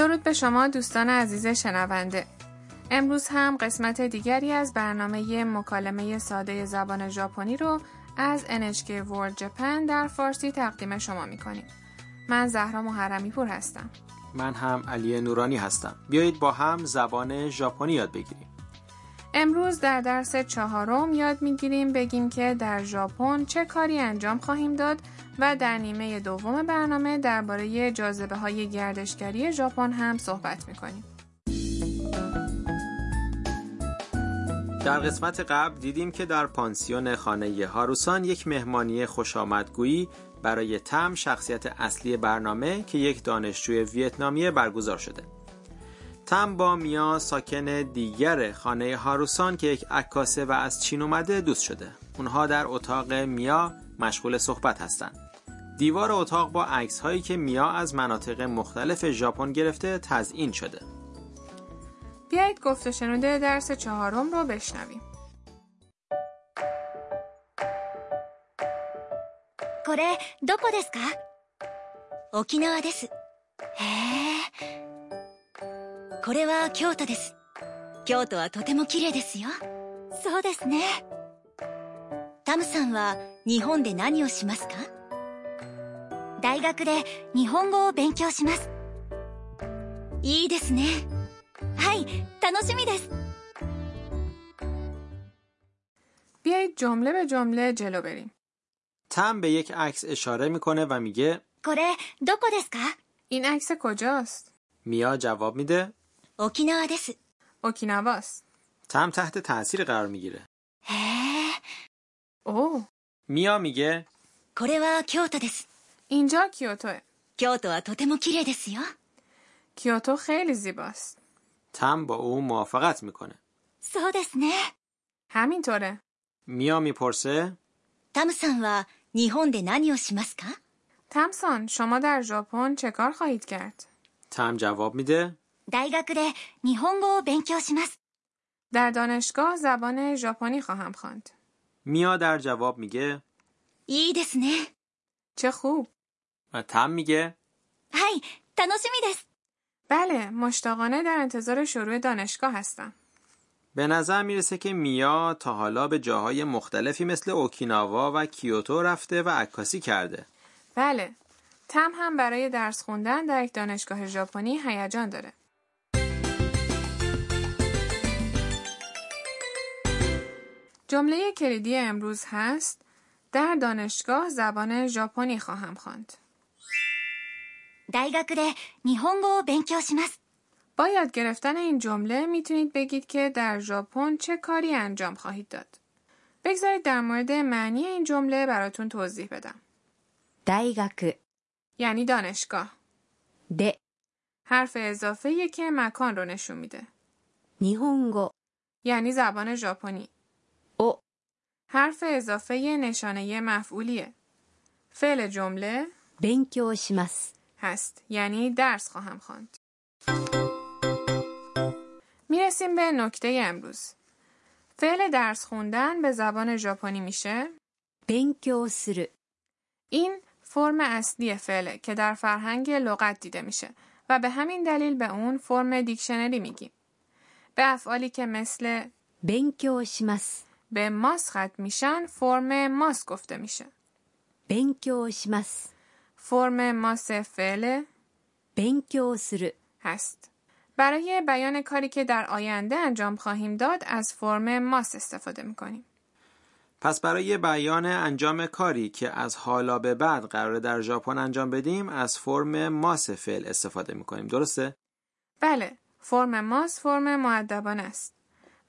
درود به شما دوستان عزیز شنونده. امروز هم قسمت دیگری از برنامه مکالمه ساده زبان ژاپنی رو از NHK World Japan در فارسی تقدیم شما می‌کنیم. من زهرا محرمی پور هستم. من هم علی نورانی هستم. بیایید با هم زبان ژاپنی یاد بگیریم. امروز در درس چهارم یاد می‌گیریم بگیم که در ژاپن چه کاری انجام خواهیم داد و در نیمه دوم برنامه درباره جاذبه های گردشگری ژاپن هم صحبت می‌کنیم. در قسمت قبل دیدیم که در پانسیون خانه هاروسان یک مهمانی خوش آمدگویی برای تم شخصیت اصلی برنامه که یک دانشجوی ویتنامی برگزار شده. تم با میا ساکن دیگر خانه هاروسان که یک عکاسه و از چین اومده دوست شده. اونها در اتاق میا مشغول صحبت هستند. دیوار اتاق با عکس هایی که میا از مناطق مختلف ژاپن گرفته تزئین شده. بیایید گفت شنوده درس چهارم رو بشنویم. これどこですか沖縄ですへえこれは京都です京都はとても綺麗ですよそうですねタムさんは日本で何をしますか 大学で日本語を勉強しますいいですねはい楽しみです بیایید جمله به جمله جلو بریم. تم به یک عکس اشاره میکنه و میگه これどこですか این عکس کجاست؟ میا جواب میده 沖縄です اوکیناواست. تم تحت تاثیر قرار میگیره へえ اوه، میا میگه これは京都です اینجا کیوتوه. 京都はとても綺麗ですよ کیوتو خیلی زیباست. تم با او موافقت میکنه そうですね همینطوره. میا میپرسه タムさんは日本で何をしますか تمسان شما در ژاپن چه کار خواهید کرد؟ تم جواب میده 大学で日本語を勉強します در دانشگاه زبان ژاپنی خواهم خواند. میا در جواب میگه いいですね چه خوب. و تم میگه هی تانوشیمی دست. بله مشتاقانه در انتظار شروع دانشگاه هستم. به نظر می‌رسه که میا تا حالا به جاهای مختلفی مثل اوکیناوا و کیوتو رفته و عکاسی کرده. بله تم هم برای درس خوندن در یک دانشگاه ژاپنی هیجان داره. جمله کلیدی امروز هست در دانشگاه زبان ژاپنی خواهم خواند. باید گرفتن این جمله می‌تونید بگید که در ژاپن چه کاری انجام خواهید داد. بگذارید در مورد معنی این جمله براتون توضیح بدم. دایگاک یعنی دانشگاه. د حرف اضافه که مکان رو نشون میده. نیهونگو یعنی زبان ژاپنی. او حرف اضافه نشانه مفعولیه. فعل جمله بنکیو هست یعنی درس خواهم خواند. می‌رسیم به نکته امروز. فعل درس خوندن به زبان ژاپنی میشه بنکیوسرو این فرم اصلی فعل که در فرهنگ لغت دیده میشه و به همین دلیل به اون فرم دیکشنری میگیم. به افعالی که مثل بنکیو شیماس به ماس ختم میشن فرم ماس گفته میشه. بنکیو شیماس فرم ماس فعل 勉強する هست. برای بیان کاری که در آینده انجام خواهیم داد از فرم ماس استفاده میکنیم. پس برای بیان انجام کاری که از حالا به بعد قراره در ژاپن انجام بدیم از فرم ماس فعل استفاده میکنیم درسته؟ بله، فرم ماس فرم معدبانه است.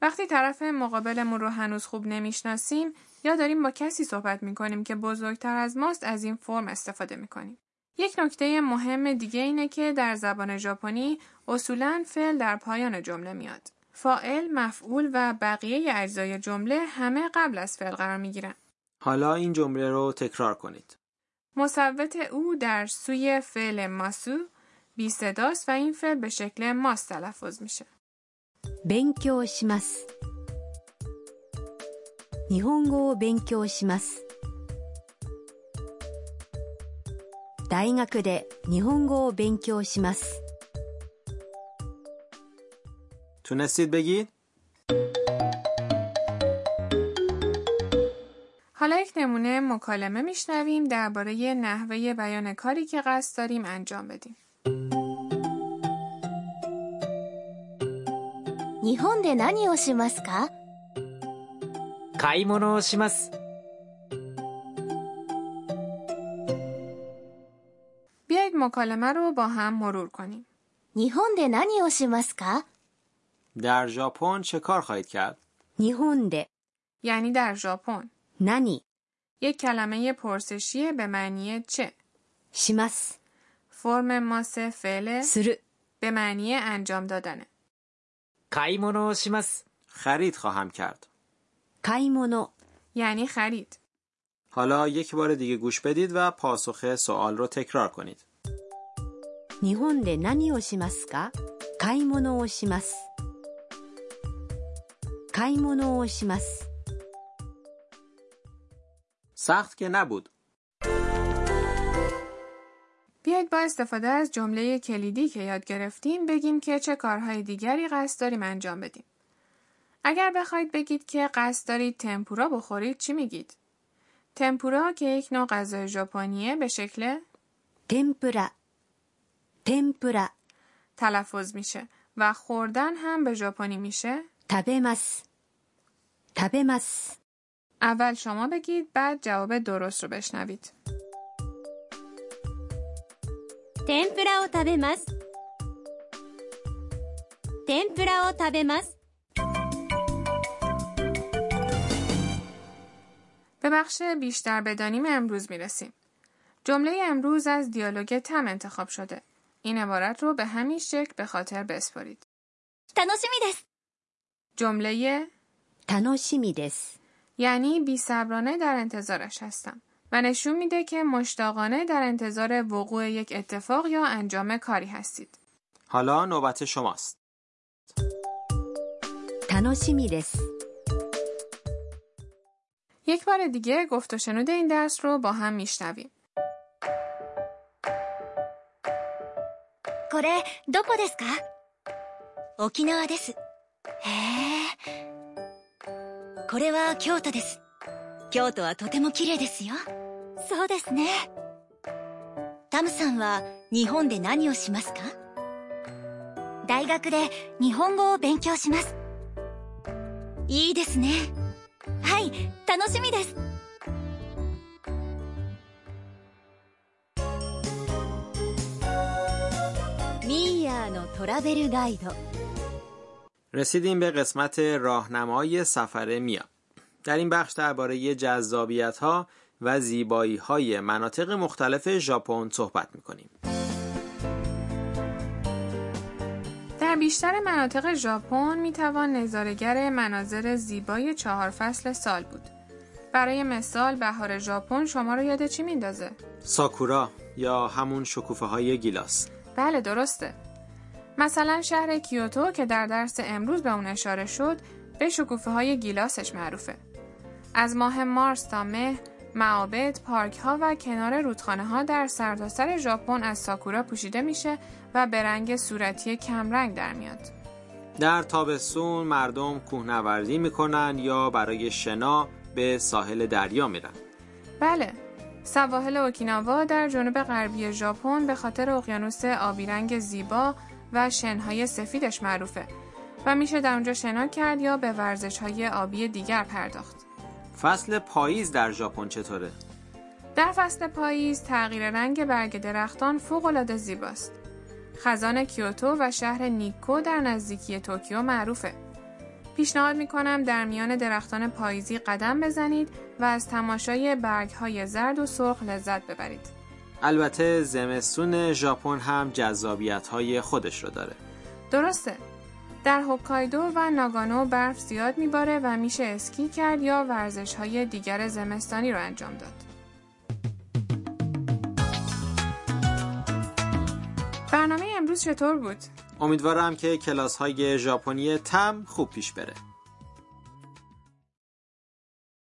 وقتی طرف مقابلمون رو هنوز خوب نمیشناسیم یا داریم با کسی صحبت میکنیم که بزرگتر از ماست از این فرم استفاده میکنیم. یک نکته مهم دیگه اینه که در زبان ژاپنی اصولاً فعل در پایان جمله میاد. فاعل، مفعول و بقیه اجزای جمله همه قبل از فعل قرار میگیرن. حالا این جمله رو تکرار کنید مصوت او در سوی فعل ماسو بی صداست و این فعل به شکل ماس تلفظ میشه. 勉強します 日本語を勉強します大学で日本語を勉強します تونستید بگید؟ حالا یک نمونه مکالمه میشنویم درباره نحوه بیان کاری که قصد داریم انجام بدیم. 日本で何をしますか 買い物をします。 بیایید مکالمه رو با هم مرور کنیم. 日本で何をしますか در ژاپن چه کار خواهید کرد؟ 日本で یعنی در ژاپن. 何 یک کلمه پرسشیه به معنی چه. します فرم ماس فعل する به معنی انجام دادنه. 買い物をします。 خرید خواهم کرد. 買い物 یعنی خرید. حالا یک بار دیگه گوش بدید و پاسخ سوال رو تکرار کنید. 日本で何をしますか買い物をします買い物をします سخت که نبود. بیایید با استفاده از جمله کلیدی که یاد گرفتیم بگیم که چه کارهای دیگری قصد داریم انجام بدیم. اگر بخواید بگید که قصد دارید تمپورا بخورید چی میگید؟ تمپورا که یک نوع غذای ژاپنیه به شکل تمپورا. تمپورا. تلفظ میشه و خوردن هم به ژاپنی میشه. تابیماس. تابیماس. اول شما بگید بعد جواب درست رو بشنوید. تمپورا او تابیماس. تمپورا او تابیماس. به بخش بیشتر بدانیم امروز می‌رسیم. جمله امروز از دیالوگ تم انتخاب شده. این عبارت رو به همین شکل به خاطر بسپرید. جمله تناشیمیدس یعنی بی صبرانه در انتظارش هستم و نشون میده که مشتاقانه در انتظار وقوع یک اتفاق یا انجام کاری هستید. حالا نوبت شماست. تناشیمیدس یک بار دیگه گفت و شنود این درس رو با هم میشنویم. これどこですか沖縄ですへえこれは京都です京都はとても綺麗ですよそうですねタムさんは日本で何をしますか大学で日本語を勉強しますいいですね はい楽しみですミーヤーのトラベルガイド رسیدیم به قسمت راهنمای سفر میا. در این بخش درباره جذابیت ها و زیبایی های مناطق مختلف ژاپن صحبت میکنیم. در بیشتر مناطق ژاپن می توان نظارگر مناظر زیبای چهار فصل سال بود. برای مثال بهار ژاپن شما رو یاد چی میندازه؟ ساکورا یا همون شکوفه های گیلاس. بله درسته. مثلا شهر کیوتو که در درس امروز به اون اشاره شد به شکوفه های گیلاسش معروفه. از ماه مارس تا مه معابد، پارک ها و کنار رودخانه ها در سرتاسر ژاپن از ساکورا پوشیده میشه و به رنگ صورتی کمرنگ در میاد. در تابستون مردم کوهنوردی می‌کنن یا برای شنا به ساحل دریا میرن. بله، سواحل اوکیناوا در جنوب غربی ژاپن به خاطر اقیانوس آبی رنگ زیبا و شنهای سفیدش معروفه و میشه در اونجا شنا کرد یا به ورزش های آبی دیگر پرداخت. فصل پاییز در ژاپن چطوره؟ در فصل پاییز تغییر رنگ برگ درختان فوق‌العاده زیباست. خزان کیوتو و شهر نیکو در نزدیکی توکیو معروفه. پیشنهاد می‌کنم در میان درختان پاییزی قدم بزنید و از تماشای برگهای زرد و سرخ لذت ببرید. البته زمستون ژاپن هم جذابیت های خودش رو داره. درسته. در هوکایدو و ناگانو برف زیاد میباره و میشه اسکی کرد یا ورزش های دیگر زمستانی رو انجام داد. امروز چطور بود؟ امیدوارم که کلاس های ژاپنی تم خوب پیش بره.